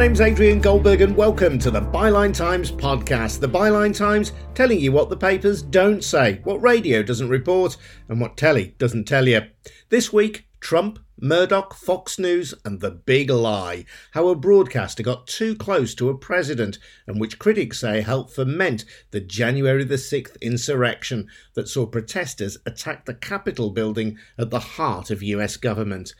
My name's Adrian Goldberg, and welcome to the Byline Times podcast. The Byline Times telling you what the papers don't say, what radio doesn't report, and what telly doesn't tell you. This week, Trump, Murdoch, Fox News, and the big lie. How a broadcaster got too close to a president, and which critics say helped foment the January the 6th insurrection that saw protesters attack the Capitol building at the heart of US government.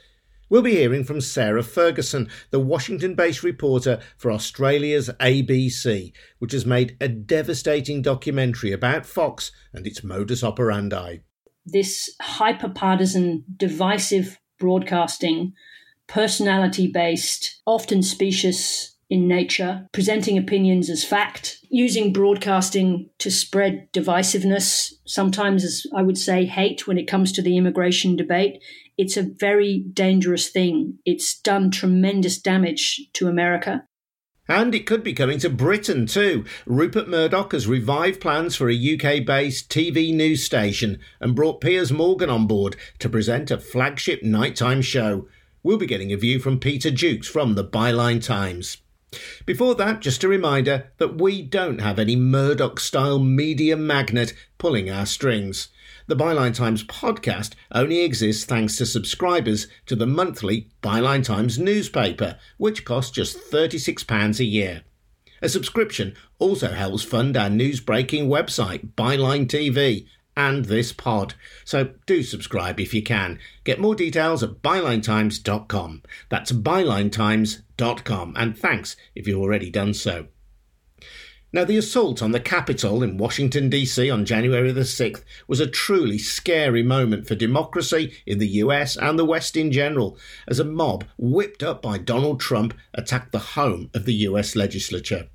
We'll be hearing from Sarah Ferguson, the Washington based reporter for Australia's ABC, which has made a devastating documentary about Fox and its modus operandi. This hyper partisan, divisive broadcasting, personality based, often specious in nature, presenting opinions as fact, using broadcasting to spread divisiveness, sometimes as I would say hate when it comes to the immigration debate, it's a very dangerous thing. It's done tremendous damage to America. And it could be coming to Britain too. Rupert Murdoch has revived plans for a UK based TV news station and brought Piers Morgan on board to present a flagship nighttime show. We'll be getting a view from Peter Jukes from the Byline Times. Before that, just a reminder that we don't have any Murdoch style media magnet pulling our strings. The Byline Times podcast only exists thanks to subscribers to the monthly Byline Times newspaper, which costs just £36 a year. A subscription also helps fund our news breaking website, Byline TV, and this pod. So do subscribe if you can. Get more details at bylinetimes.com. That's bylinetimes.com. And thanks if you've already done so. Now, the assault on the Capitol in Washington, D.C. on January the 6th was a truly scary moment for democracy in the US and the West in general, as a mob whipped up by Donald Trump attacked the home of the US legislature.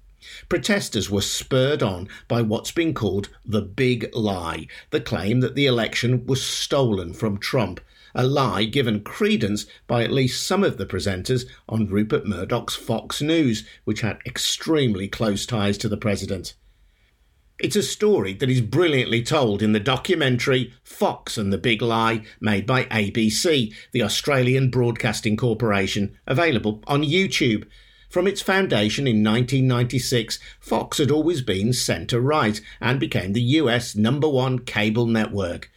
Protesters were spurred on by what's been called the big lie, the claim that the election was stolen from Trump a lie given credence by at least some of the presenters on Rupert Murdoch's Fox News, which had extremely close ties to the president. It's a story that is brilliantly told in the documentary Fox and the Big Lie, made by ABC, the Australian Broadcasting Corporation, available on YouTube. From its foundation in 1996, Fox had always been centre right and became the US number one cable network.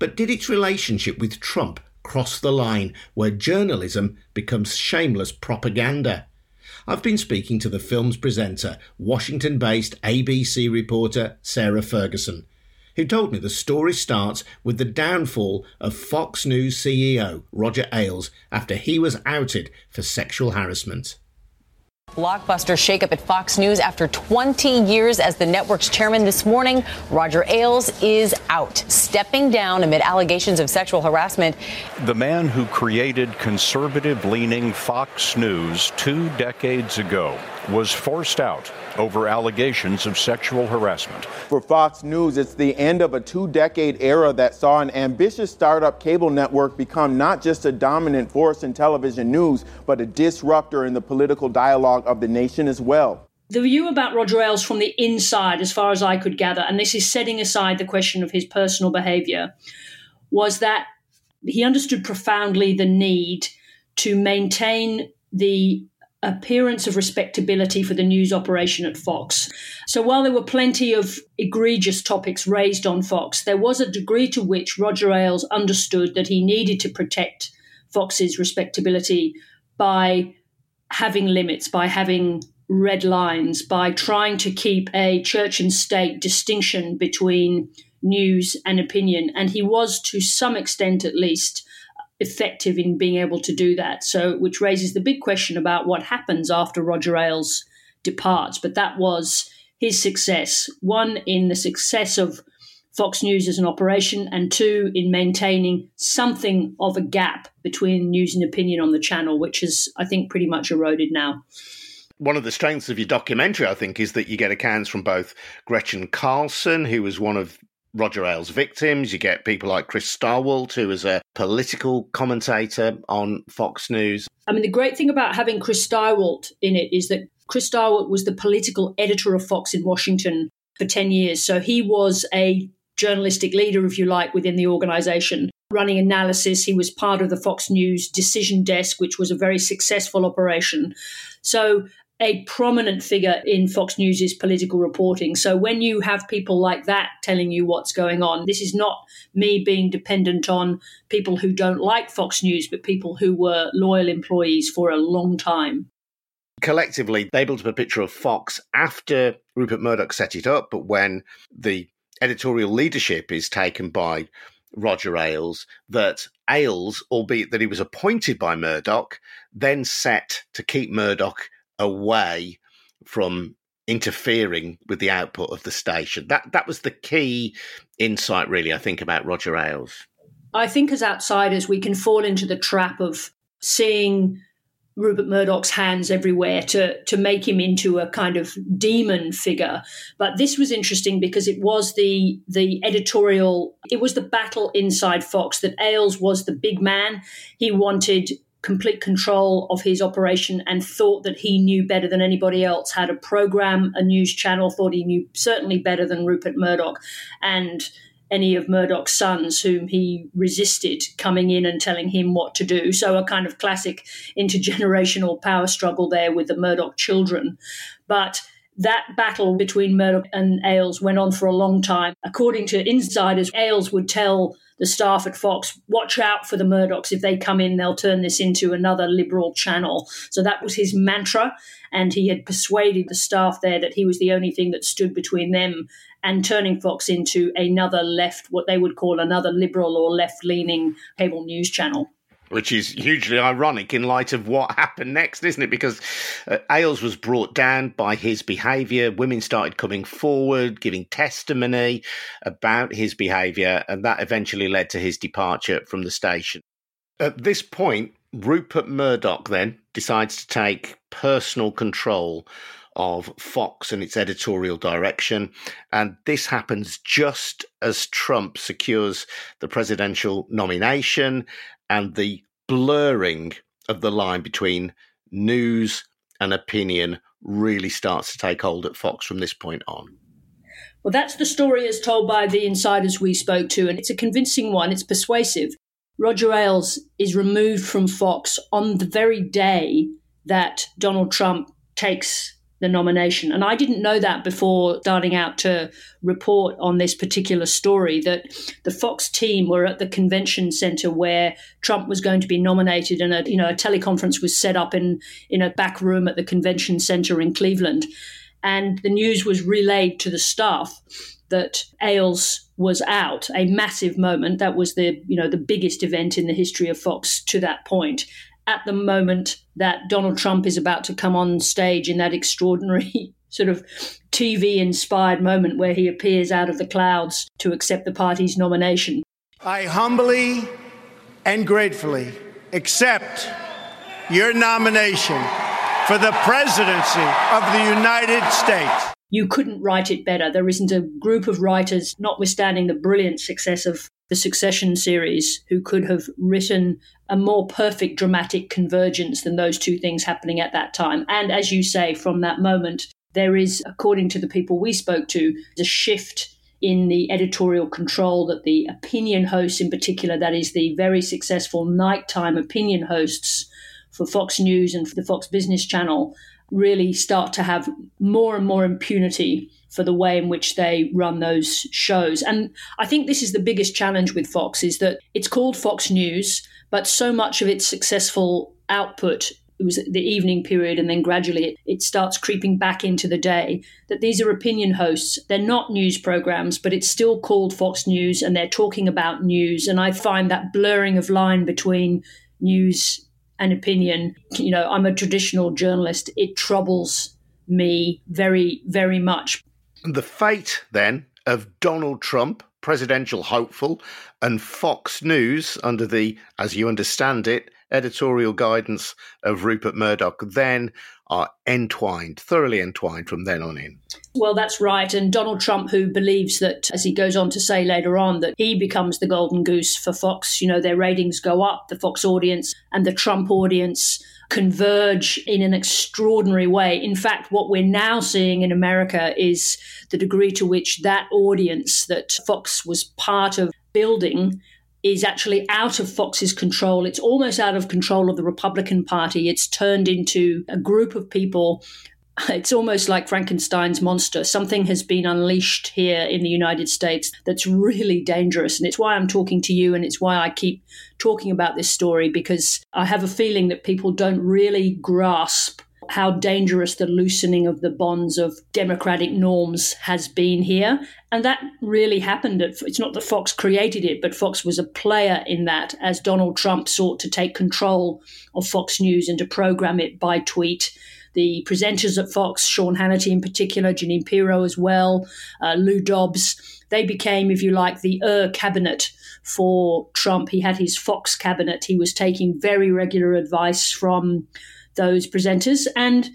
But did its relationship with Trump cross the line where journalism becomes shameless propaganda? I've been speaking to the film's presenter, Washington based ABC reporter Sarah Ferguson, who told me the story starts with the downfall of Fox News CEO Roger Ailes after he was outed for sexual harassment. Blockbuster shakeup at Fox News after 20 years as the network's chairman this morning. Roger Ailes is out, stepping down amid allegations of sexual harassment. The man who created conservative leaning Fox News two decades ago was forced out over allegations of sexual harassment. For Fox News, it's the end of a two decade era that saw an ambitious startup cable network become not just a dominant force in television news, but a disruptor in the political dialogue of the nation as well. The view about Roger Ailes from the inside, as far as I could gather, and this is setting aside the question of his personal behavior, was that he understood profoundly the need to maintain the appearance of respectability for the news operation at Fox. So while there were plenty of egregious topics raised on Fox, there was a degree to which Roger Ailes understood that he needed to protect Fox's respectability by having limits, by having red lines, by trying to keep a church and state distinction between news and opinion. And he was, to some extent at least, effective in being able to do that. So, which raises the big question about what happens after Roger Ailes departs. But that was his success one, in the success of Fox News as an operation, and two, in maintaining something of a gap between news and opinion on the channel, which is, I think, pretty much eroded now one of the strengths of your documentary, I think, is that you get accounts from both Gretchen Carlson, who was one of Roger Ailes' victims. You get people like Chris Stirewalt, who is a political commentator on Fox News. I mean, the great thing about having Chris Stirewalt in it is that Chris Stirewalt was the political editor of Fox in Washington for 10 years. So he was a journalistic leader, if you like, within the organization. running analysis. He was part of the Fox News decision desk, which was a very successful operation. So a prominent figure in Fox News' political reporting. So when you have people like that telling you what's going on, this is not me being dependent on people who don't like Fox News, but people who were loyal employees for a long time. Collectively, they built up a picture of Fox after Rupert Murdoch set it up, but when the editorial leadership is taken by Roger Ailes, that Ailes, albeit that he was appointed by Murdoch, then set to keep Murdoch away from interfering with the output of the station. That that was the key insight, really. I think about Roger Ailes. I think as outsiders, we can fall into the trap of seeing Rupert Murdoch's hands everywhere to to make him into a kind of demon figure. But this was interesting because it was the the editorial, it was the battle inside Fox that Ailes was the big man. He wanted complete control of his operation and thought that he knew better than anybody else how to program a news channel, thought he knew certainly better than Rupert Murdoch and any of Murdoch's sons whom he resisted coming in and telling him what to do. So a kind of classic intergenerational power struggle there with the Murdoch children. But that battle between Murdoch and Ailes went on for a long time. According to insiders, Ailes would tell the staff at Fox, watch out for the Murdochs. If they come in, they'll turn this into another liberal channel. So that was his mantra. And he had persuaded the staff there that he was the only thing that stood between them and turning Fox into another left, what they would call another liberal or left leaning cable news channel which is hugely ironic in light of what happened next, isn't it? Because uh, Ailes was brought down by his behaviour. Women started coming forward, giving testimony about his behaviour, and that eventually led to his departure from the station. At this point, Rupert Murdoch then decides to take personal control of Fox and its editorial direction. And this happens just as Trump secures the presidential nomination and the blurring of the line between news and opinion really starts to take hold at Fox from this point on. Well, that's the story as told by the insiders we spoke to, and it's a convincing one. It's persuasive. Roger Ailes is removed from Fox on the very day that Donald Trump takes the nomination. And I didn't know that before starting out to report on this particular story that the Fox team were at the convention center where Trump was going to be nominated and a you know a teleconference was set up in in a back room at the convention center in Cleveland. And the news was relayed to the staff that Ailes was out, a massive moment. That was the you know the biggest event in the history of Fox to that point at the moment that Donald Trump is about to come on stage in that extraordinary sort of TV inspired moment where he appears out of the clouds to accept the party's nomination. I humbly and gratefully accept your nomination for the presidency of the United States. You couldn't write it better. There isn't a group of writers, notwithstanding the brilliant success of the Succession series, who could have written a more perfect dramatic convergence than those two things happening at that time. And as you say, from that moment, there is, according to the people we spoke to, a shift in the editorial control that the opinion hosts, in particular, that is the very successful nighttime opinion hosts for Fox News and for the Fox Business Channel, really start to have more and more impunity for the way in which they run those shows. And I think this is the biggest challenge with Fox is that it's called Fox News, but so much of its successful output it was the evening period and then gradually it, it starts creeping back into the day that these are opinion hosts. They're not news programs but it's still called fox news and they're talking about news. And i find that blurring of line between news and opinion you know i'm a traditional journalist it troubles me very very much the fate, then, of Donald Trump, presidential hopeful, and Fox News, under the, as you understand it, editorial guidance of Rupert Murdoch, then are entwined, thoroughly entwined from then on in. Well, that's right. And Donald Trump, who believes that, as he goes on to say later on, that he becomes the golden goose for Fox, you know, their ratings go up, the Fox audience and the Trump audience converge in an extraordinary way. In fact, what we're now seeing in America is the degree to which that audience that Fox was part of building is actually out of Fox's control. It's almost out of control of the Republican Party. It's turned into a group of people. It's almost like Frankenstein's monster. Something has been unleashed here in the United States that's really dangerous. And it's why I'm talking to you and it's why I keep talking about this story because I have a feeling that people don't really grasp how dangerous the loosening of the bonds of democratic norms has been here. And that really happened. At, it's not that Fox created it, but Fox was a player in that as Donald Trump sought to take control of Fox News and to program it by tweet. The presenters at Fox, Sean Hannity in particular, Jeanine Pirro as well, uh, Lou Dobbs, they became, if you like, the Ur cabinet for Trump. He had his Fox cabinet. He was taking very regular advice from those presenters. And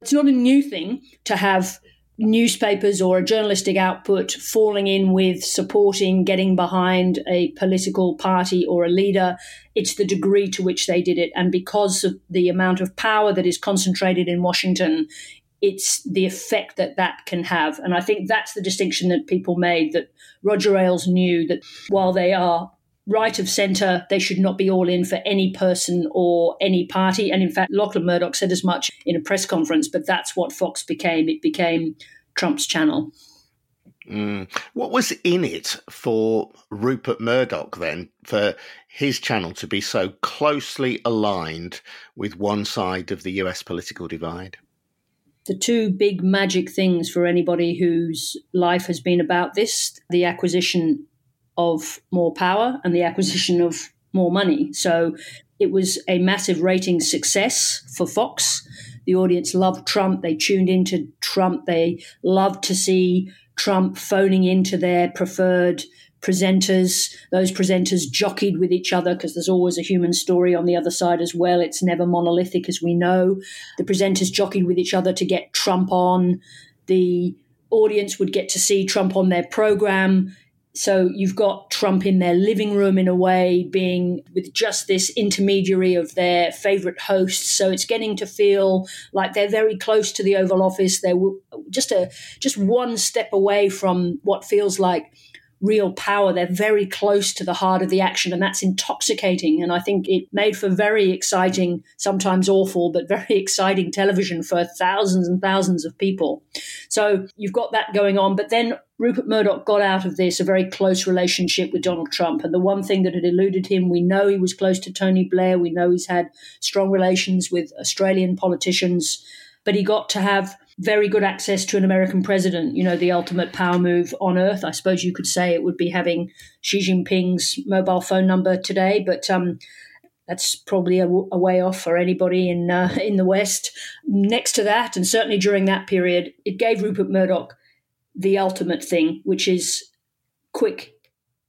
it's not a new thing to have newspapers or a journalistic output falling in with supporting, getting behind a political party or a leader. It's the degree to which they did it. And because of the amount of power that is concentrated in Washington, it's the effect that that can have. And I think that's the distinction that people made that Roger Ailes knew that while they are right of centre, they should not be all in for any person or any party. And in fact, Lachlan Murdoch said as much in a press conference, but that's what Fox became. It became Trump's channel. Mm. What was in it for Rupert Murdoch then, for his channel to be so closely aligned with one side of the US political divide? The two big magic things for anybody whose life has been about this the acquisition of more power and the acquisition of more money. So it was a massive rating success for Fox. The audience loved Trump. They tuned into Trump. They loved to see Trump phoning into their preferred presenters. Those presenters jockeyed with each other because there's always a human story on the other side as well. It's never monolithic, as we know. The presenters jockeyed with each other to get Trump on. The audience would get to see Trump on their program. So you've got Trump in their living room in a way, being with just this intermediary of their favorite hosts. So it's getting to feel like they're very close to the Oval Office. They're just a just one step away from what feels like real power. They're very close to the heart of the action, and that's intoxicating. And I think it made for very exciting, sometimes awful, but very exciting television for thousands and thousands of people. So you've got that going on. But then Rupert Murdoch got out of this a very close relationship with Donald Trump. And the one thing that had eluded him, we know he was close to Tony Blair. We know he's had strong relations with Australian politicians, but he got to have very good access to an American president, you know, the ultimate power move on earth. I suppose you could say it would be having Xi Jinping's mobile phone number today, but um, that's probably a, a, way off for anybody in uh, in the West. Next to that, and certainly during that period, it gave Rupert Murdoch the ultimate thing, which is quick,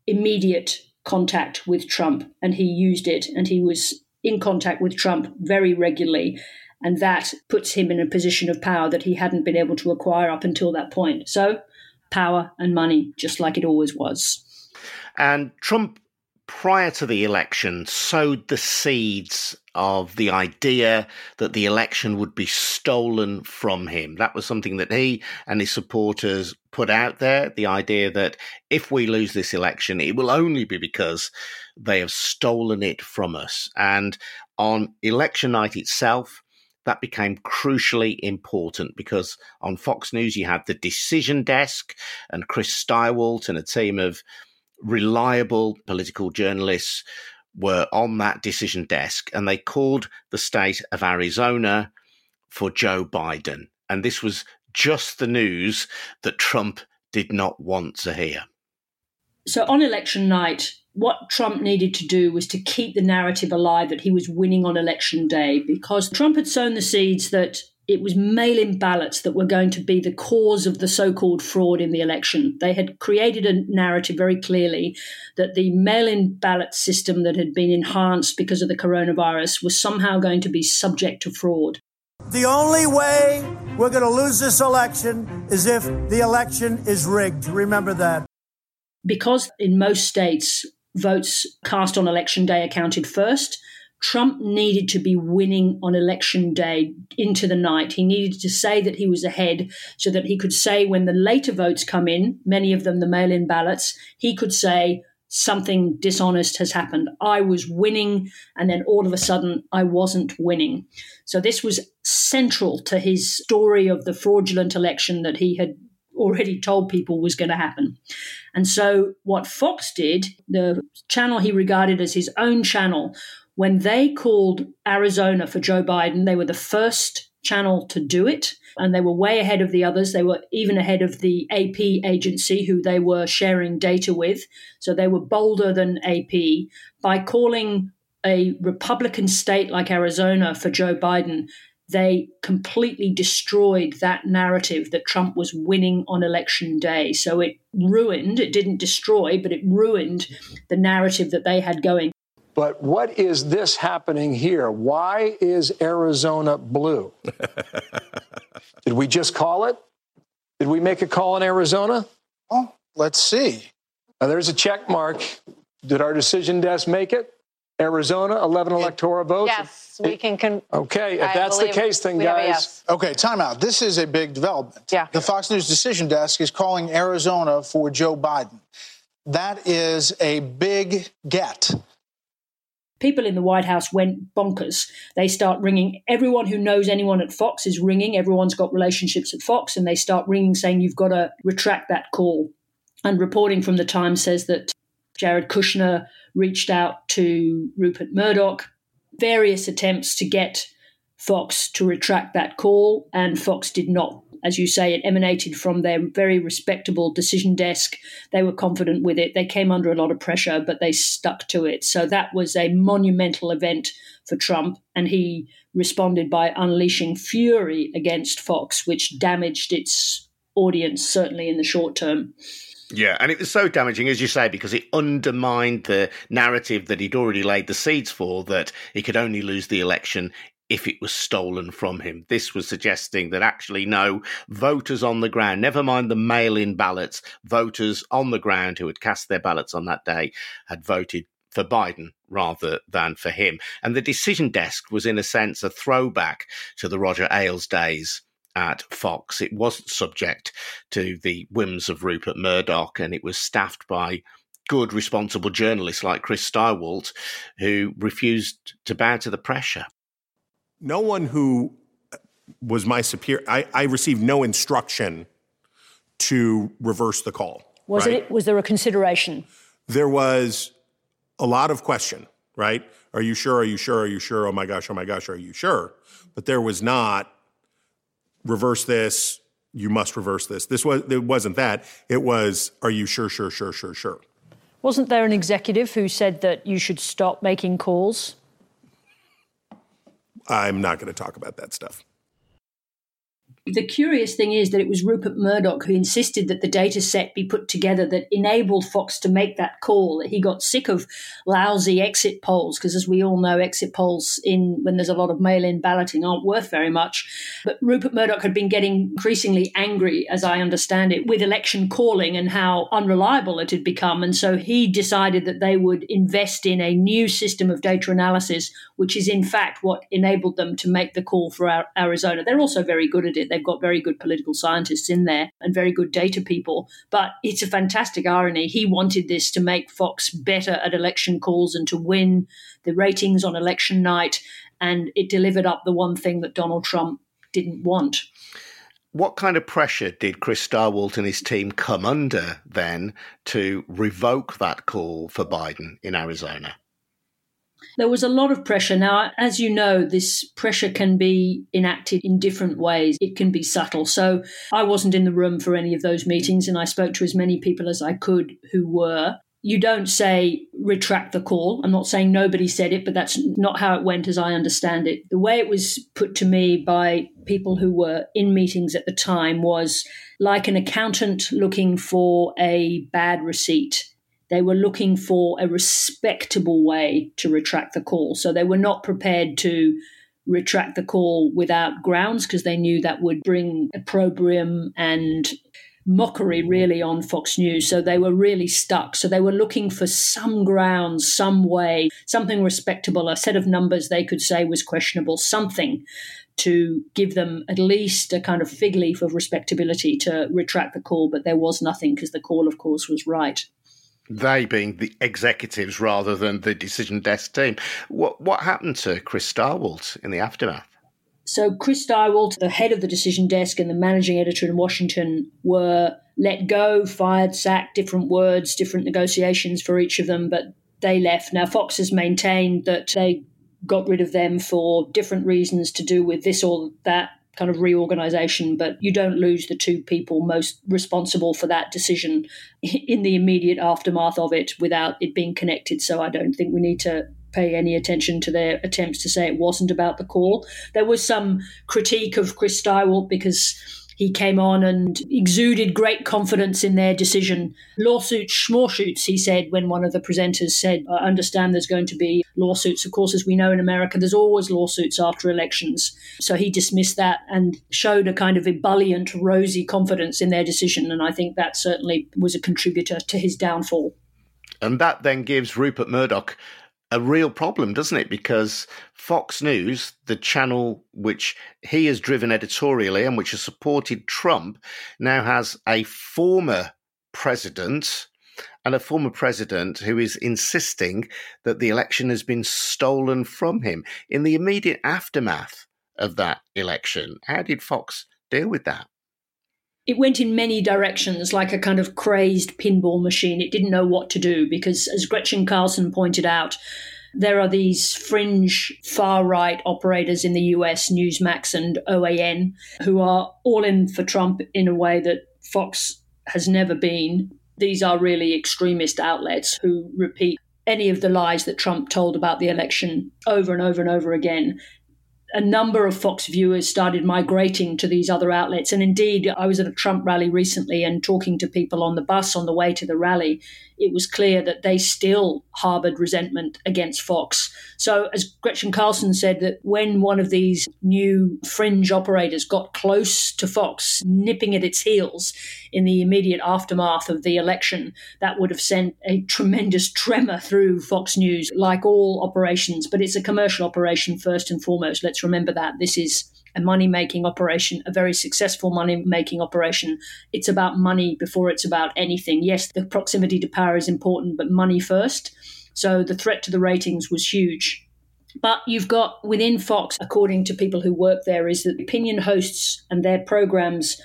immediate contact with Trump, and he used it, and he was in contact with Trump very regularly. And that puts him in a position of power that he hadn't been able to acquire up until that point. So, power and money, just like it always was. And Trump, prior to the election, sowed the seeds of the idea that the election would be stolen from him. That was something that he and his supporters put out there the idea that if we lose this election, it will only be because they have stolen it from us. And on election night itself, that became crucially important because on Fox News you had the decision desk and Chris Stirewalt and a team of reliable political journalists were on that decision desk and they called the state of Arizona for Joe Biden. And this was just the news that Trump did not want to hear. So on election night, what Trump needed to do was to keep the narrative alive that he was winning on election day because Trump had sown the seeds that it was mail in ballots that were going to be the cause of the so called fraud in the election. They had created a narrative very clearly that the mail in ballot system that had been enhanced because of the coronavirus was somehow going to be subject to fraud. The only way we're going to lose this election is if the election is rigged. Remember that. Because in most states, votes cast on election day accounted first. Trump needed to be winning on election day into the night. He needed to say that he was ahead so that he could say when the later votes come in, many of them the mail in ballots, he could say, something dishonest has happened. I was winning, and then all of a sudden, I wasn't winning. So, this was central to his story of the fraudulent election that he had already told people was going to happen. And so, what Fox did, the channel he regarded as his own channel, when they called Arizona for Joe Biden, they were the first channel to do it and they were way ahead of the others. They were even ahead of the AP agency who they were sharing data with. So they were bolder than AP by calling a Republican state like Arizona for Joe Biden. They completely destroyed that narrative that Trump was winning on election day. So it ruined, it didn't destroy, but it ruined the narrative that they had going. But what is this happening here? Why is Arizona blue? Did we just call it? Did we make a call in Arizona? Well, let's see. Now, there's a check mark. Did our decision desk make it? Arizona, 11 electoral votes? Yes, we can. Con- okay, if I that's the case, then, guys. Yes. Okay, time out. This is a big development. Yeah. The Fox News decision desk is calling Arizona for Joe Biden. That is a big get people in the White House went bonkers. They start ringing. Everyone who knows anyone at Fox is ringing. Everyone's got relationships at Fox, and they start ringing saying, You've got to retract that call. And reporting from the Times says that Jared Kushner reached out to Rupert Murdoch, various attempts to get Fox to retract that call, and Fox did not as you say, it emanated from their very respectable decision desk. They were confident with it. They came under a lot of pressure, but they stuck to it. So that was a monumental event for Trump, and he responded by unleashing fury against Fox, which damaged its audience, certainly in the short term. Yeah, and it was so damaging, as you say, because it undermined the narrative that he'd already laid the seeds for that he could only lose the election if it was stolen from him. This was suggesting that actually, no, voters on the ground, never mind the mail in ballots, voters on the ground who had cast their ballots on that day had voted for Biden rather than for him. And the decision desk was, in a sense, a throwback to the Roger Ailes days at Fox. It wasn't subject to the whims of Rupert Murdoch, and it was staffed by good, responsible journalists like Chris Stirewalt, who refused to bow to the pressure no one who was my superior, I, I received no instruction to reverse the call. Was right? it? Was there a consideration? There was a lot of question. Right? Are you sure? Are you sure? Are you sure? Oh my gosh! Oh my gosh! Are you sure? But there was not reverse this. You must reverse this. This was it wasn't that. It was are you sure? Sure? Sure? Sure? Sure? Wasn't there an executive who said that you should stop making calls? I'm not going to talk about that stuff. The curious thing is that it was Rupert Murdoch who insisted that the data set be put together that enabled Fox to make that call. He got sick of lousy exit polls because, as we all know, exit polls in when there's a lot of mail-in balloting aren't worth very much. But Rupert Murdoch had been getting increasingly angry, as I understand it, with election calling and how unreliable it had become, and so he decided that they would invest in a new system of data analysis, which is in fact what enabled them to make the call for Arizona. They're also very good at it. They've got very good political scientists in there and very good data people. But it's a fantastic irony. He wanted this to make Fox better at election calls and to win the ratings on election night. And it delivered up the one thing that Donald Trump didn't want. What kind of pressure did Chris Stirewalt and his team come under then to revoke that call for Biden in Arizona? There was a lot of pressure. Now, as you know, this pressure can be enacted in different ways. It can be subtle. So I wasn't in the room for any of those meetings, and I spoke to as many people as I could who were. You don't say retract the call. I'm not saying nobody said it, but that's not how it went as I understand it. The way it was put to me by people who were in meetings at the time was like an accountant looking for a bad receipt they were looking for a respectable way to retract the call. So they were not prepared to retract the call without grounds because they knew that would bring opprobrium and mockery really on Fox News. So they were really stuck. So they were looking for some grounds, some way, something respectable, a set of numbers they could say was questionable, something to give them at least a kind of fig leaf of respectability to retract the call. But there was nothing because the call, of course, was right. They being the executives rather than the decision desk team. What what happened to Chris Stirewalt in the aftermath? So Chris Stirewalt, the head of the decision desk and the managing editor in Washington, were let go, fired, sacked, different words, different negotiations for each of them, but they left. Now Fox has maintained that they got rid of them for different reasons to do with this or that kind of reorganization, but you don't lose the two people most responsible for that decision in the immediate aftermath of it without it being connected. So I don't think we need to pay any attention to their attempts to say it wasn't about the call. There was some critique of Chris Stirewalt because he came on and exuded great confidence in their decision. Lawsuits, schmawshoots, he said when one of the presenters said, I understand there's going to be lawsuits. Of course, as we know in America, there's always lawsuits after elections. So he dismissed that and showed a kind of ebullient, rosy confidence in their decision. And I think that certainly was a contributor to his downfall. And that then gives Rupert Murdoch a real problem, doesn't it? Because Fox News, the channel which he has driven editorially and which has supported Trump, now has a former president and a former president who is insisting that the election has been stolen from him. In the immediate aftermath of that election, how did Fox deal with that? It went in many directions like a kind of crazed pinball machine. It didn't know what to do because, as Gretchen Carlson pointed out, there are these fringe far right operators in the US, Newsmax and OAN, who are all in for Trump in a way that Fox has never been. These are really extremist outlets who repeat any of the lies that Trump told about the election over and over and over again a number of Fox viewers started migrating to these other outlets. And indeed, I was at a Trump rally recently and talking to people on the bus on the way to the rally. It was clear that they still harbored resentment against Fox. So, as Gretchen Carlson said, that when one of these new fringe operators got close to Fox, nipping at its heels in the immediate aftermath of the election, that would have sent a tremendous tremor through Fox News, like all operations. But it's a commercial operation first and foremost. Remember that. This is a money making operation, a very successful money making operation. It's about money before it's about anything. Yes, the proximity to power is important, but money first. So the threat to the ratings was huge. But you've got within Fox, according to people who work there, is that opinion hosts and their programs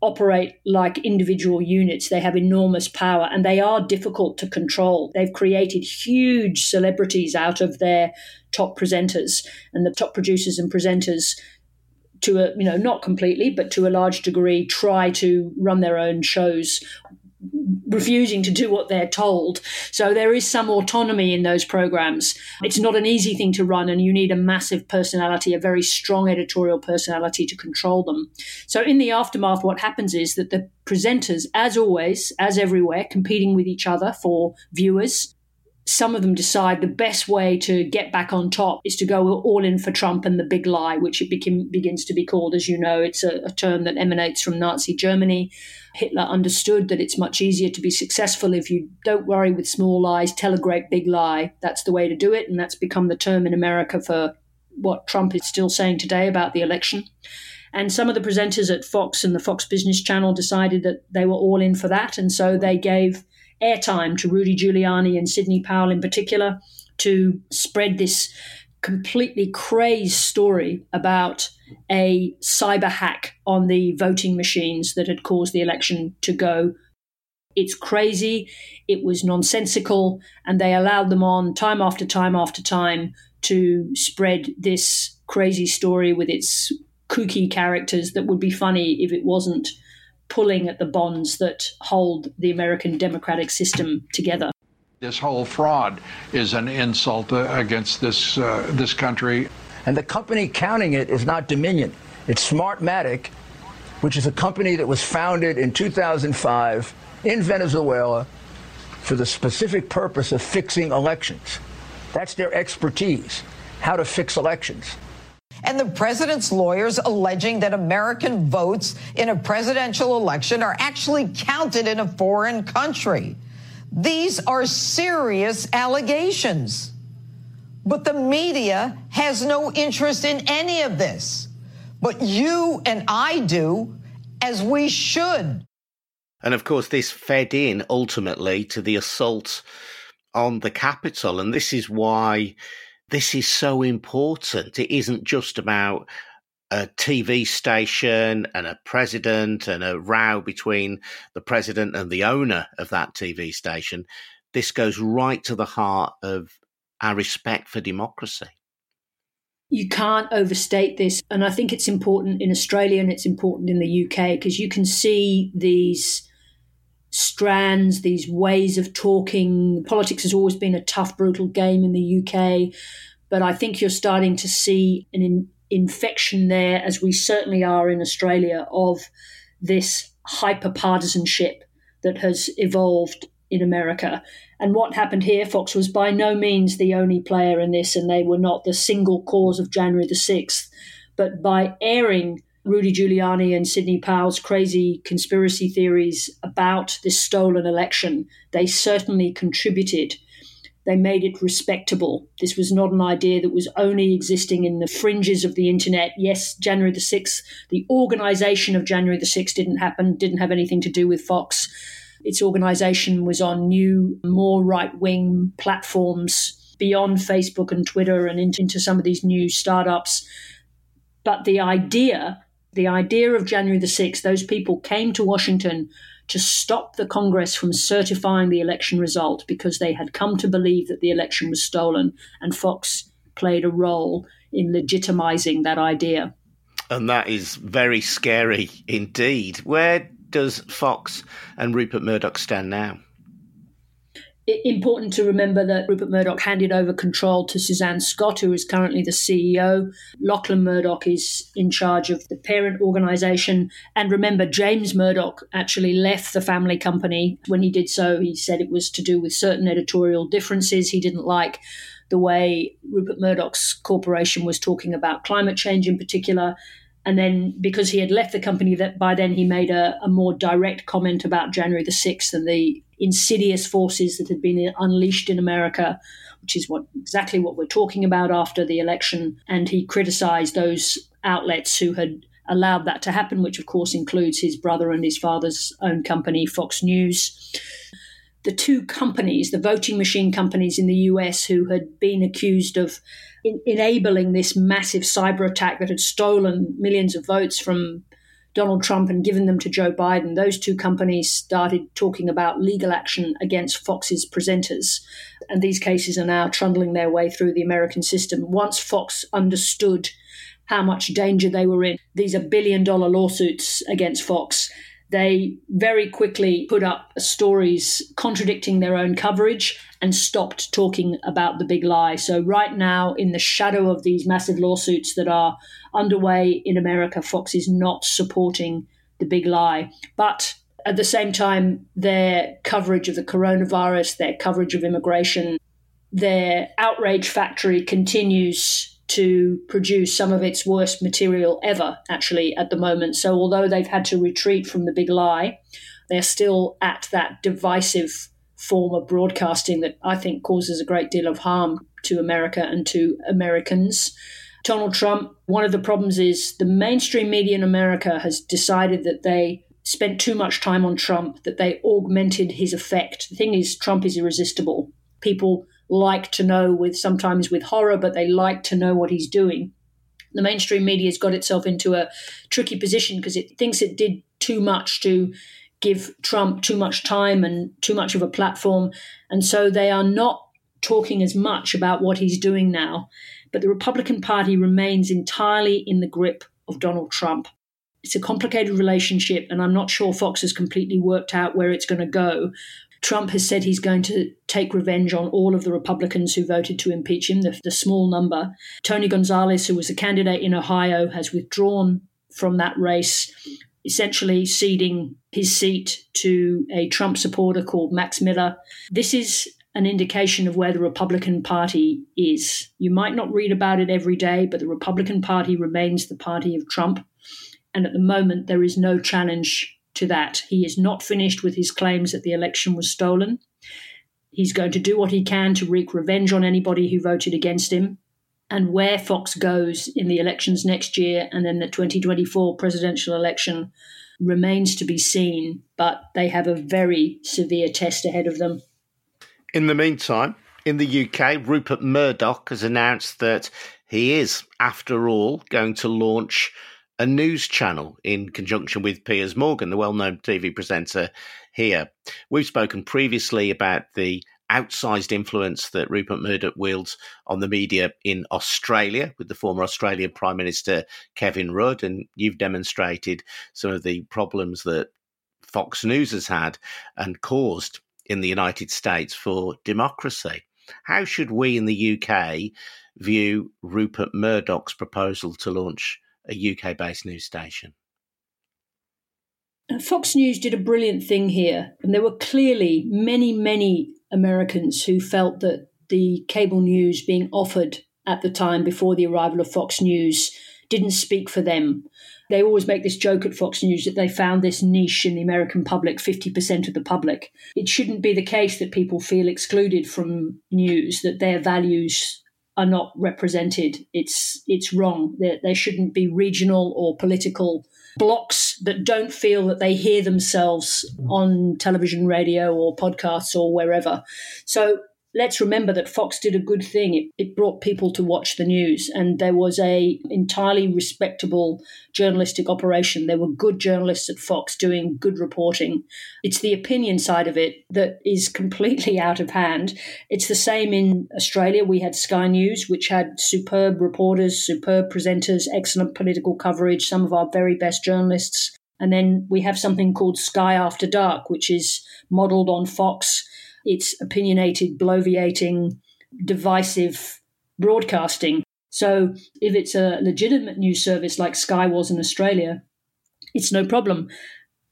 operate like individual units. They have enormous power and they are difficult to control. They've created huge celebrities out of their top presenters and the top producers and presenters to a you know not completely but to a large degree try to run their own shows refusing to do what they're told. So there is some autonomy in those programs. It's not an easy thing to run, and you need a massive personality, a very strong editorial personality to control them. So in the aftermath, what happens is that the presenters, as always, as everywhere, competing with each other for viewers, some of them decide the best way to get back on top is to go all in for Trump and the big lie, which it became, begins to be called. As you know, it's a, a term that emanates from Nazi Germany. Hitler understood that it's much easier to be successful if you don't worry with small lies, tell a great big lie. That's the way to do it. And that's become the term in America for what Trump is still saying today about the election. And some of the presenters at Fox and the Fox Business Channel decided that they were all in for that. And so they gave airtime to Rudy Giuliani and Sidney Powell in particular to spread this completely crazed story about a cyber hack on the voting machines that had caused the election to go. It's crazy, it was nonsensical, and they allowed them on time after time after time to spread this crazy story with its kooky characters that would be funny if it wasn't pulling at the bonds that hold the American democratic system together. This whole fraud is an insult uh, against this uh, this country. And the company counting it is not Dominion. It's Smartmatic, which is a company that was founded in 2005 in Venezuela for the specific purpose of fixing elections. That's their expertise, how to fix elections and the president's lawyers alleging that American votes in a presidential election are actually counted in a foreign country. These are serious allegations. But the media has no interest in any of this. But you and I do, as we should. And of course, this fed in ultimately to the assault on the Capitol. And this is why this is so important. It isn't just about a TV station and a president and a row between the president and the owner of that TV station. This goes right to the heart of our respect for democracy. You can't overstate this. And I think it's important in Australia and it's important in the UK because you can see these strands, these ways of talking. Politics has always been a tough, brutal game in the UK, but I think you're starting to see an in, infection there, as we certainly are in Australia, of this hyper partisanship that has evolved in America. And what happened here, Fox was by no means the only player in this, and they were not the single cause of January the 6th. But by airing Rudy Giuliani and Sidney Powell's crazy conspiracy theories about this stolen election, they certainly contributed. They made it respectable. This was not an idea that was only existing in the fringes of the internet. Yes, January the 6th, the organization of January the 6th didn't happen, didn't have anything to do with Fox. Its organization was on new, more right wing platforms beyond Facebook and Twitter and into some of these new startups. But the idea the idea of January the 6th, those people came to Washington to stop the Congress from certifying the election result because they had come to believe that the election was stolen, and Fox played a role in legitimizing that idea. And that is very scary indeed. Where does Fox and Rupert Murdoch stand now? Important to remember that Rupert Murdoch handed over control to Suzanne Scott, who is currently the CEO. Lachlan Murdoch is in charge of the parent organization. And remember, James Murdoch actually left the family company. When he did so, he said it was to do with certain editorial differences. He didn't like the way Rupert Murdoch's corporation was talking about climate change in particular. And then, because he had left the company, that by then he made a, a more direct comment about January the sixth and the insidious forces that had been unleashed in America, which is what exactly what we're talking about after the election. And he criticised those outlets who had allowed that to happen, which of course includes his brother and his father's own company, Fox News. The two companies, the voting machine companies in the US, who had been accused of in- enabling this massive cyber attack that had stolen millions of votes from Donald Trump and given them to Joe Biden, those two companies started talking about legal action against Fox's presenters. And these cases are now trundling their way through the American system. Once Fox understood how much danger they were in, these are billion dollar lawsuits against Fox. They very quickly put up stories contradicting their own coverage and stopped talking about the big lie. So, right now, in the shadow of these massive lawsuits that are underway in America, Fox is not supporting the big lie. But at the same time, their coverage of the coronavirus, their coverage of immigration, their outrage factory continues to produce some of its worst material ever, actually, at the moment. So, although they've had to retreat from the big lie, they're still at that divisive form of broadcasting that I think causes a great deal of harm to America and to Americans. Donald Trump, one of the problems is the mainstream media in America has decided that they spent too much time on Trump, that they augmented his effect. The thing is, Trump is irresistible. People like to know with sometimes with horror, but they like to know what he's doing. The mainstream media has got itself into a tricky position because it thinks it did too much to give Trump too much time and too much of a platform. And so they are not talking as much about what he's doing now. But the Republican Party remains entirely in the grip of Donald Trump. It's a complicated relationship, and I'm not sure Fox has completely worked out where it's going to go. Trump has said he's going to take revenge on all of the Republicans who voted to impeach him, the, the small number. Tony Gonzalez, who was a candidate in Ohio, has withdrawn from that race, essentially ceding his seat to a Trump supporter called Max Miller. This is an indication of where the Republican Party is. You might not read about it every day, but the Republican Party remains the party of Trump. And at the moment, there is no challenge to that. He is not finished with his claims that the election was stolen. He's going to do what he can to wreak revenge on anybody who voted against him. And where Fox goes in the elections next year and then the 2024 presidential election remains to be seen, but they have a very severe test ahead of them. In the meantime, in the UK, Rupert Murdoch has announced that he is, after all, going to launch a news channel in conjunction with Piers Morgan, the well known TV presenter here. We've spoken previously about the outsized influence that Rupert Murdoch wields on the media in Australia with the former Australian Prime Minister Kevin Rudd. And you've demonstrated some of the problems that Fox News has had and caused in the United States for democracy. How should we in the UK view Rupert Murdoch's proposal to launch a UK based news station? Fox News did a brilliant thing here, and there were clearly many, many Americans who felt that the cable news being offered at the time before the arrival of Fox News didn't speak for them. They always make this joke at Fox News that they found this niche in the American public, 50% of the public. It shouldn't be the case that people feel excluded from news, that their values are not represented. It's it's wrong. There, there shouldn't be regional or political blocks that don't feel that they hear themselves on television, radio, or podcasts or wherever. So let's remember that Fox did a good thing. It, it, brought people to watch the news, and there was a entirely respectable journalistic operation. There were good journalists at Fox doing good reporting. It's the opinion side of it that is completely out of hand. It's the same in Australia. We had Sky News, which had superb reporters, superb presenters, excellent political coverage, some of our very best journalists. And then we have something called Sky After Dark, which is modeled on Fox it's opinionated, bloviating, divisive broadcasting. So if it's a legitimate news service like Sky was in Australia, it's no problem.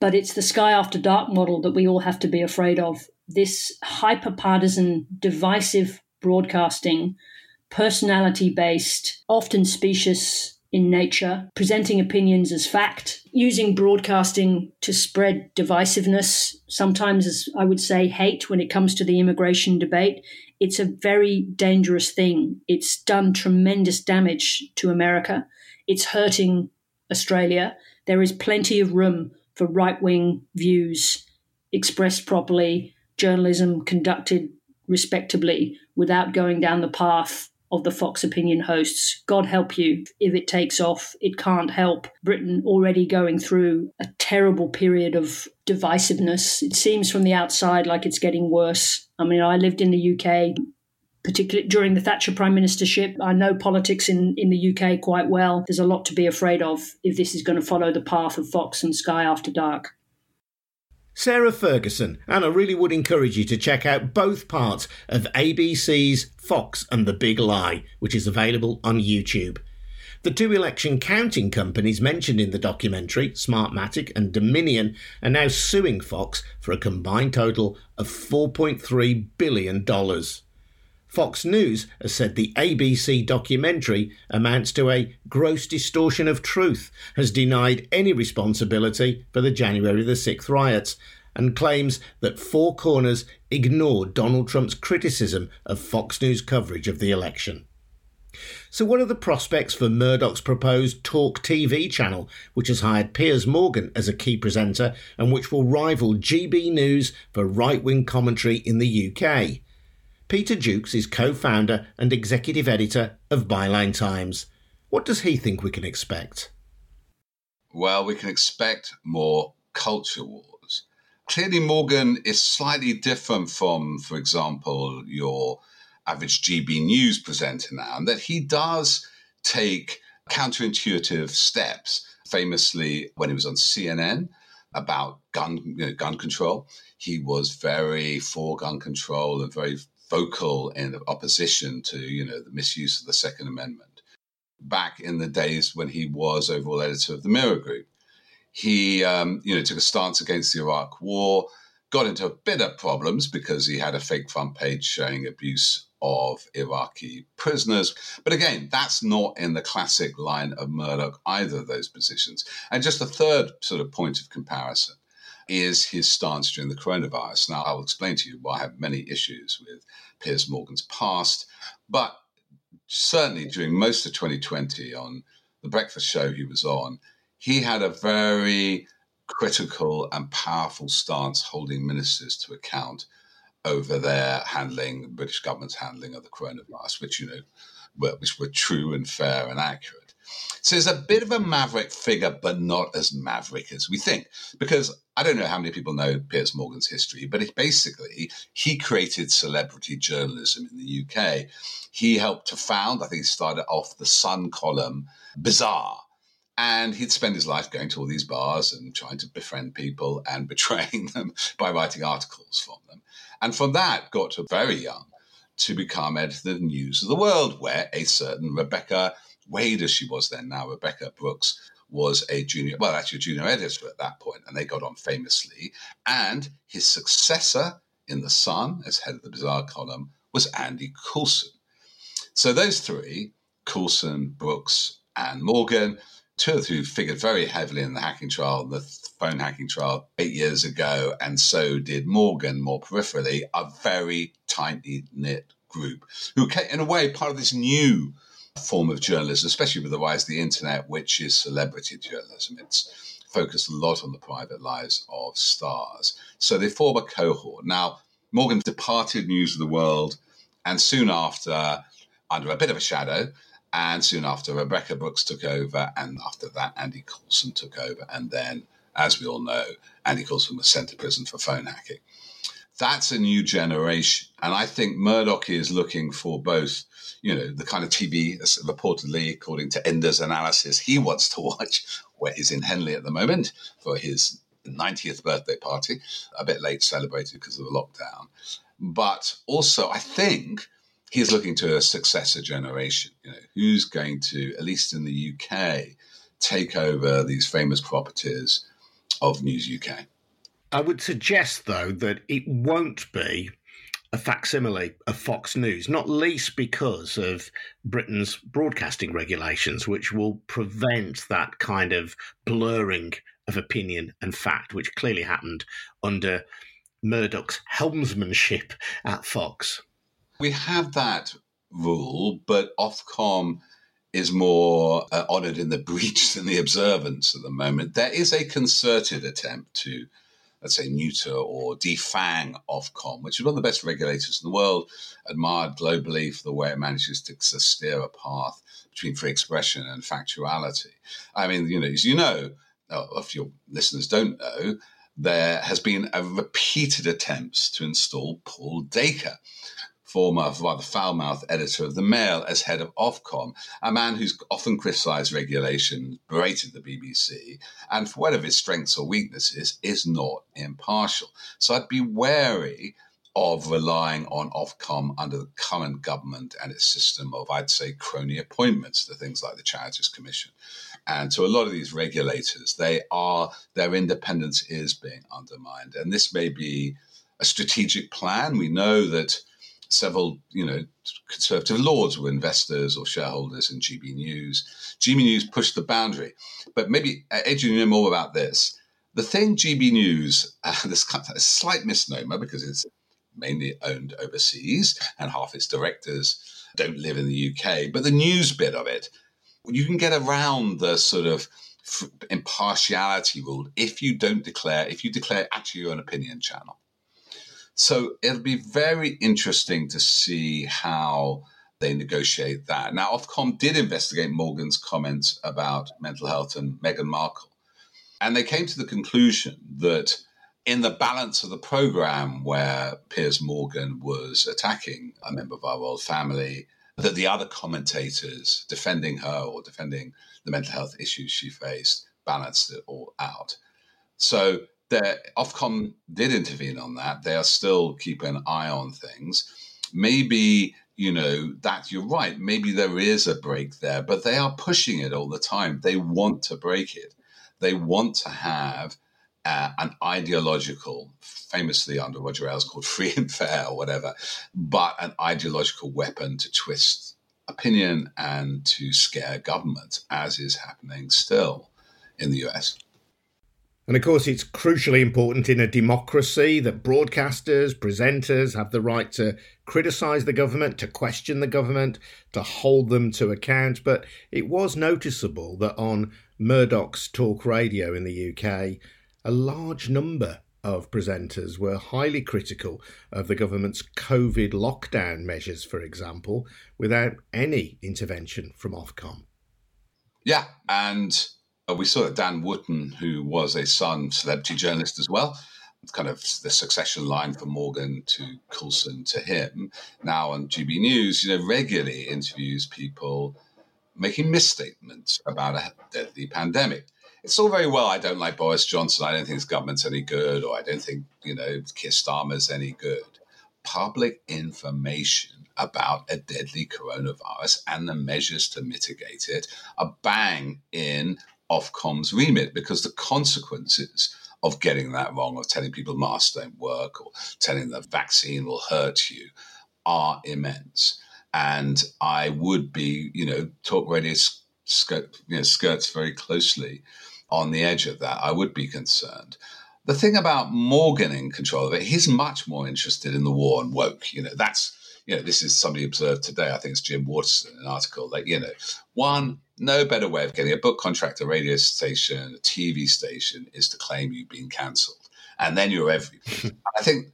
But it's the Sky After Dark model that we all have to be afraid of. This hyper partisan, divisive broadcasting, personality based, often specious in nature, presenting opinions as fact, using broadcasting to spread divisiveness, sometimes as I would say hate when it comes to the immigration debate. It's a very dangerous thing. It's done tremendous damage to America. It's hurting Australia. There is plenty of room for right wing views expressed properly, journalism conducted respectably without going down the path of the Fox Opinion hosts. God help you if it takes off. It can't help Britain already going through a terrible period of divisiveness. It seems from the outside like it's getting worse. I mean, I lived in the UK. Particularly during the Thatcher prime ministership, I know politics in, in the UK quite well. There's a lot to be afraid of if this is going to follow the path of Fox and Sky After Dark. Sarah Ferguson, and I really would encourage you to check out both parts of ABC's Fox and the Big Lie, which is available on YouTube. The two election counting companies mentioned in the documentary, Smartmatic and Dominion, are now suing Fox for a combined total of $4.3 billion. Fox News has said the ABC documentary amounts to a gross distortion of truth, has denied any responsibility for the January the 6th riots, and claims that Four Corners ignored Donald Trump's criticism of Fox News coverage of the election. So, what are the prospects for Murdoch's proposed Talk TV channel, which has hired Piers Morgan as a key presenter and which will rival GB News for right wing commentary in the UK? Peter Jukes is co founder and executive editor of Byline Times. What does he think we can expect? Well, we can expect more culture wars. Clearly, Morgan is slightly different from, for example, your average GB News presenter now, and that he does take counterintuitive steps. Famously, when he was on CNN about gun you know, gun control, he was very for gun control and very vocal in opposition to, you know, the misuse of the Second Amendment. Back in the days when he was overall editor of the Mirror Group, he, um, you know, took a stance against the Iraq War, got into a bit of problems because he had a fake front page showing abuse of Iraqi prisoners. But again, that's not in the classic line of Murdoch, either of those positions. And just a third sort of point of comparison is his stance during the coronavirus. Now, I'll explain to you why I have many issues with Piers Morgan's past, but certainly during most of 2020 on the breakfast show he was on, he had a very critical and powerful stance holding ministers to account over their handling, British government's handling of the coronavirus, which, you know, were, which were true and fair and accurate. So he's a bit of a maverick figure, but not as maverick as we think. Because I don't know how many people know Piers Morgan's history, but it basically he created celebrity journalism in the UK. He helped to found, I think he started off the Sun column, Bizarre. And he'd spend his life going to all these bars and trying to befriend people and betraying them by writing articles from them. And from that, got to very young to become editor of the News of the World, where a certain Rebekah Wade, as she was then now, Rebekah Brooks, was a junior, well, actually a junior editor at that point, and they got on famously. And his successor in The Sun as head of the Bizarre column was Andy Coulson. So those three, Coulson, Brooks, and Morgan, two of who figured very heavily in the hacking trial, the phone hacking trial eight years ago, and so did Morgan more peripherally, a very tightly knit group who, in a way, part of this new form of journalism, especially with the rise of the internet, which is celebrity journalism. It's focused a lot on the private lives of stars. So they form a cohort. Now, Morgan departed News of the World, and soon after, under a bit of a shadow, and soon after, Rebekah Brooks took over, and after that, Andy Coulson took over. And then, as we all know, Andy Coulson was sent to prison for phone hacking. That's a new generation. And I think Murdoch is looking for both you know, the kind of TV, reportedly, according to Enders Analysis, he wants to watch, where he's in Henley at the moment for his 90th birthday party, a bit late celebrated because of the lockdown. But also, I think he's looking to a successor generation. You know, who's going to, at least in the UK, take over these famous properties of News UK? I would suggest, though, that it won't be a facsimile of Fox News, not least because of Britain's broadcasting regulations, which will prevent that kind of blurring of opinion and fact, which clearly happened under Murdoch's helmsmanship at Fox. We have that rule, but Ofcom is more uh, honoured in the breach than the observance at the moment. There is a concerted attempt to let's say, neuter or defang Ofcom, which is one of the best regulators in the world, admired globally for the way it manages to steer a path between free expression and factuality. I mean, you know, as you know, uh, if your listeners don't know, there has been a repeated attempts to install Paul Dacre former rather foul-mouthed editor of the Mail as head of Ofcom, a man who's often criticised regulation, berated the BBC, and for whatever his strengths or weaknesses, is not impartial. So I'd be wary of relying on Ofcom under the current government and its system of, I'd say, crony appointments to things like the Charities Commission. And to a lot of these regulators, they are their independence is being undermined. And this may be a strategic plan. We know that several, you know, conservative lords were investors or shareholders in GB News. GB News pushed the boundary. But maybe, Adrian, you know more about this. The thing GB News, uh, this kind of a slight misnomer because it's mainly owned overseas and half its directors don't live in the UK, but the news bit of it, you can get around the sort of impartiality rule if you don't declare, if you declare actually you're an opinion channel. So it'll be very interesting to see how they negotiate that. Now, Ofcom did investigate Morgan's comments about mental health and Meghan Markle. And they came to the conclusion that in the balance of the program where Piers Morgan was attacking a member of our royal family, that the other commentators defending her or defending the mental health issues she faced balanced it all out. So the Ofcom did intervene on that. They are still keeping an eye on things. Maybe you know that you're right. Maybe there is a break there, but they are pushing it all the time. They want to break it. They want to have uh, an ideological, famously under Roger Ailes called free and fair or whatever, but an ideological weapon to twist opinion and to scare government, as is happening still in the US. And of course, it's crucially important in a democracy that broadcasters, presenters have the right to criticise the government, to question the government, to hold them to account. But it was noticeable that on Murdoch's talk radio in the UK, a large number of presenters were highly critical of the government's COVID lockdown measures, for example, without any intervention from Ofcom. Yeah, and Uh, we saw that Dan Wootton, who was a Sun celebrity journalist as well, It's kind of the succession line from Morgan to Coulson to him, now on GB News, you know, regularly interviews people making misstatements about a deadly pandemic. It's all very well. I don't like Boris Johnson. I don't think his government's any good, or I don't think you know Keir Starmer's any good. Public information about a deadly coronavirus and the measures to mitigate it are bang in Ofcom's remit because the consequences of getting that wrong, of telling people masks don't work, or telling the vaccine will hurt you, are immense. And I would be, you know, talk radio skirt, you know, skirts very closely on the edge of that. I would be concerned. The thing about Morgan in control of it, he's much more interested in the war and woke. You know, that's you know, this is somebody observed today. I think it's Jim Waterson, an article like, you know, one, no better way of getting a book contract, a radio station, a TV station is to claim you've been cancelled. And then you're everything. I think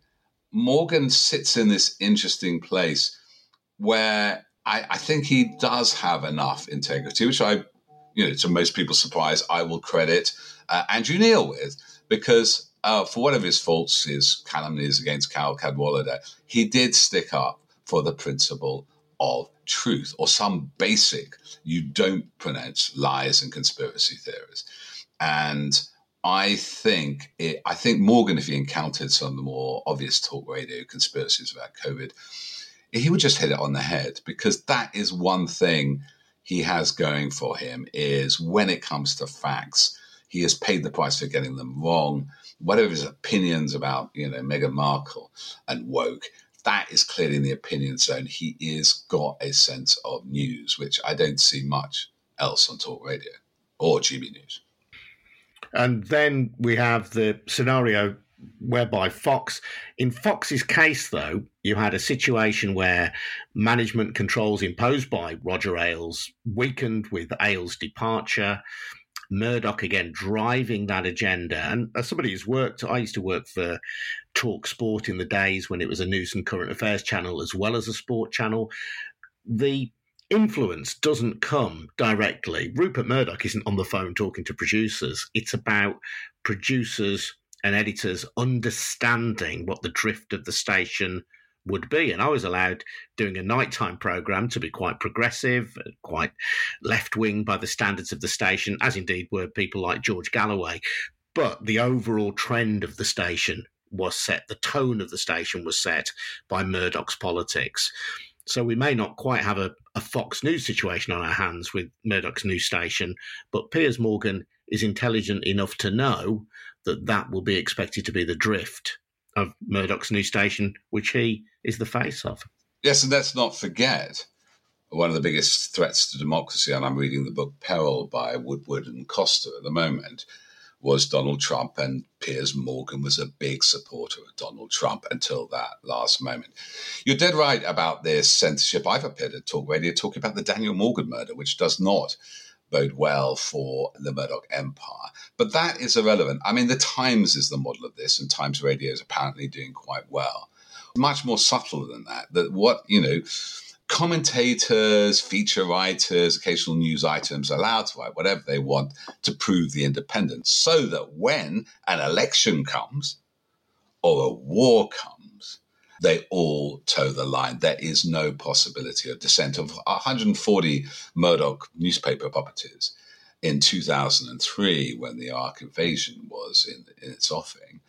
Morgan sits in this interesting place where I, I, think he does have enough integrity, which I, you know, to most people's surprise, I will credit uh, Andrew Neil with, because uh, for of his faults, his calumnies against Carole Cadwalladr, he did stick up for the principle of truth or some basic you don't pronounce lies and conspiracy theories. And i think it, i think morgan if he encountered some of the more obvious talk radio conspiracies about covid he would just hit it on the head because that is one thing he has going for him is when it comes to facts he has paid the price for getting them wrong. Whatever his opinions about you know meghan markle and woke that is clearly in the opinion zone. He is got a sense of news, which I don't see much else on talk radio or GB News. And then we have the scenario whereby Fox, in Fox's case, though, you had a situation where management controls imposed by Roger Ailes weakened with Ailes' departure. Murdoch again driving that agenda. And as somebody who's worked, I used to work for Talk Sport in the days when it was a news and current affairs channel as well as a sport channel. The influence doesn't come directly. Rupert Murdoch isn't on the phone talking to producers. It's about producers and editors understanding what the drift of the station would be. And I was allowed doing a nighttime program to be quite progressive, uh, quite left wing by the standards of the station, as indeed were people like George Galloway. But the overall trend of the station was set, the tone of the station was set by Murdoch's politics. So we may not quite have a, a Fox News situation on our hands with Murdoch's news station, but Piers Morgan is intelligent enough to know that that will be expected to be the drift of Murdoch's new station, which he is the face of. Yes, and let's not forget one of the biggest threats to democracy, and I'm reading the book Peril by Woodward and Costa at the moment, was Donald Trump, and Piers Morgan was a big supporter of Donald Trump until that last moment. You're dead right about this censorship. I've appeared at Talk Radio talking about the Daniel Morgan murder, which does not bode well for the Murdoch empire. But that is irrelevant. I mean, the Times is the model of this, and Times Radio is apparently doing quite well. Much more subtle than that. That what, you know, commentators, feature writers, occasional news items allowed to write whatever they want to prove the independence, so that when an election comes or a war comes, they all toe the line. There is no possibility of dissent. Of 140 Murdoch newspaper puppeteers in 2003, when the Iraq invasion was in, in its offing,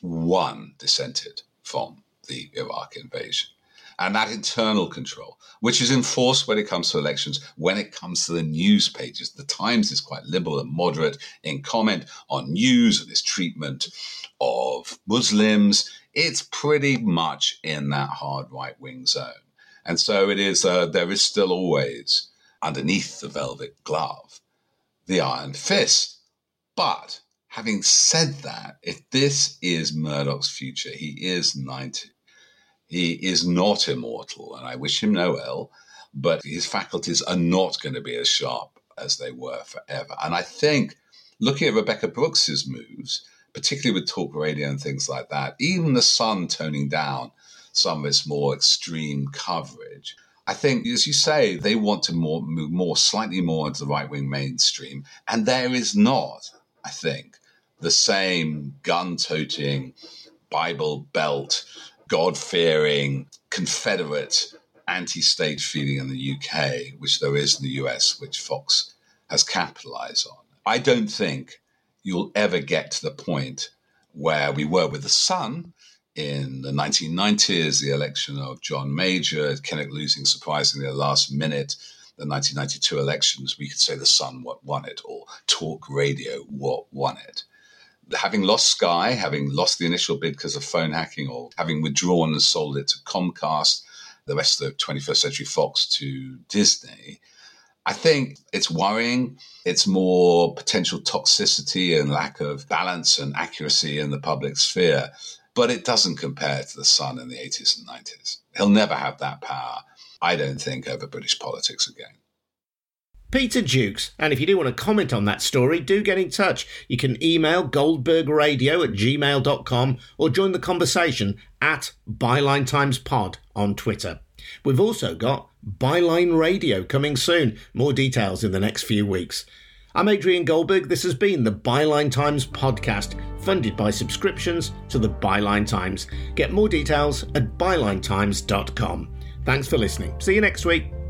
one dissented from the Iraq invasion. And that internal control, which is enforced when it comes to elections, when it comes to the news pages. The Times is quite liberal and moderate in comment on news and its treatment of Muslims it's pretty much in that hard right wing zone. And so it is, uh, there is still always underneath the velvet glove the iron fist. But Having said that, if this is Murdoch's future, he is 90. He is not immortal, and I wish him no ill, but his faculties are not going to be as sharp as they were forever. And I think looking at Rebekah Brooks's moves, particularly with talk radio and things like that, even the Sun toning down some of its more extreme coverage. I think, as you say, they want to more, move more, slightly more into the right wing mainstream. And there is not, I think, the same gun toting, Bible belt, God fearing, Confederate anti state feeling in the UK, which there is in the US, which Fox has capitalized on. I don't think you'll ever get to the point where we were with the Sun in the 1990s, the election of John Major, Kinnock losing surprisingly at the last minute, the 1992 elections, we could say the Sun what won it, or Talk Radio what won it. Having lost Sky, having lost the initial bid because of phone hacking, or having withdrawn and sold it to Comcast, the rest of the 21st Century Fox to Disney, I think it's worrying. It's more potential toxicity and lack of balance and accuracy in the public sphere. But it doesn't compare to the Sun in the 80s and 90s. He'll never have that power, I don't think, over British politics again. Peter Jukes. And if you do want to comment on that story, do get in touch. You can email goldbergradio at gmail.com or join the conversation at Byline Times Pod on Twitter. We've also got Byline Radio coming soon. More details in the next few weeks. I'm Adrian Goldberg. This has been the Byline Times podcast, funded by subscriptions to the Byline Times. Get more details at bylinetimes.com. Thanks for listening. See you next week.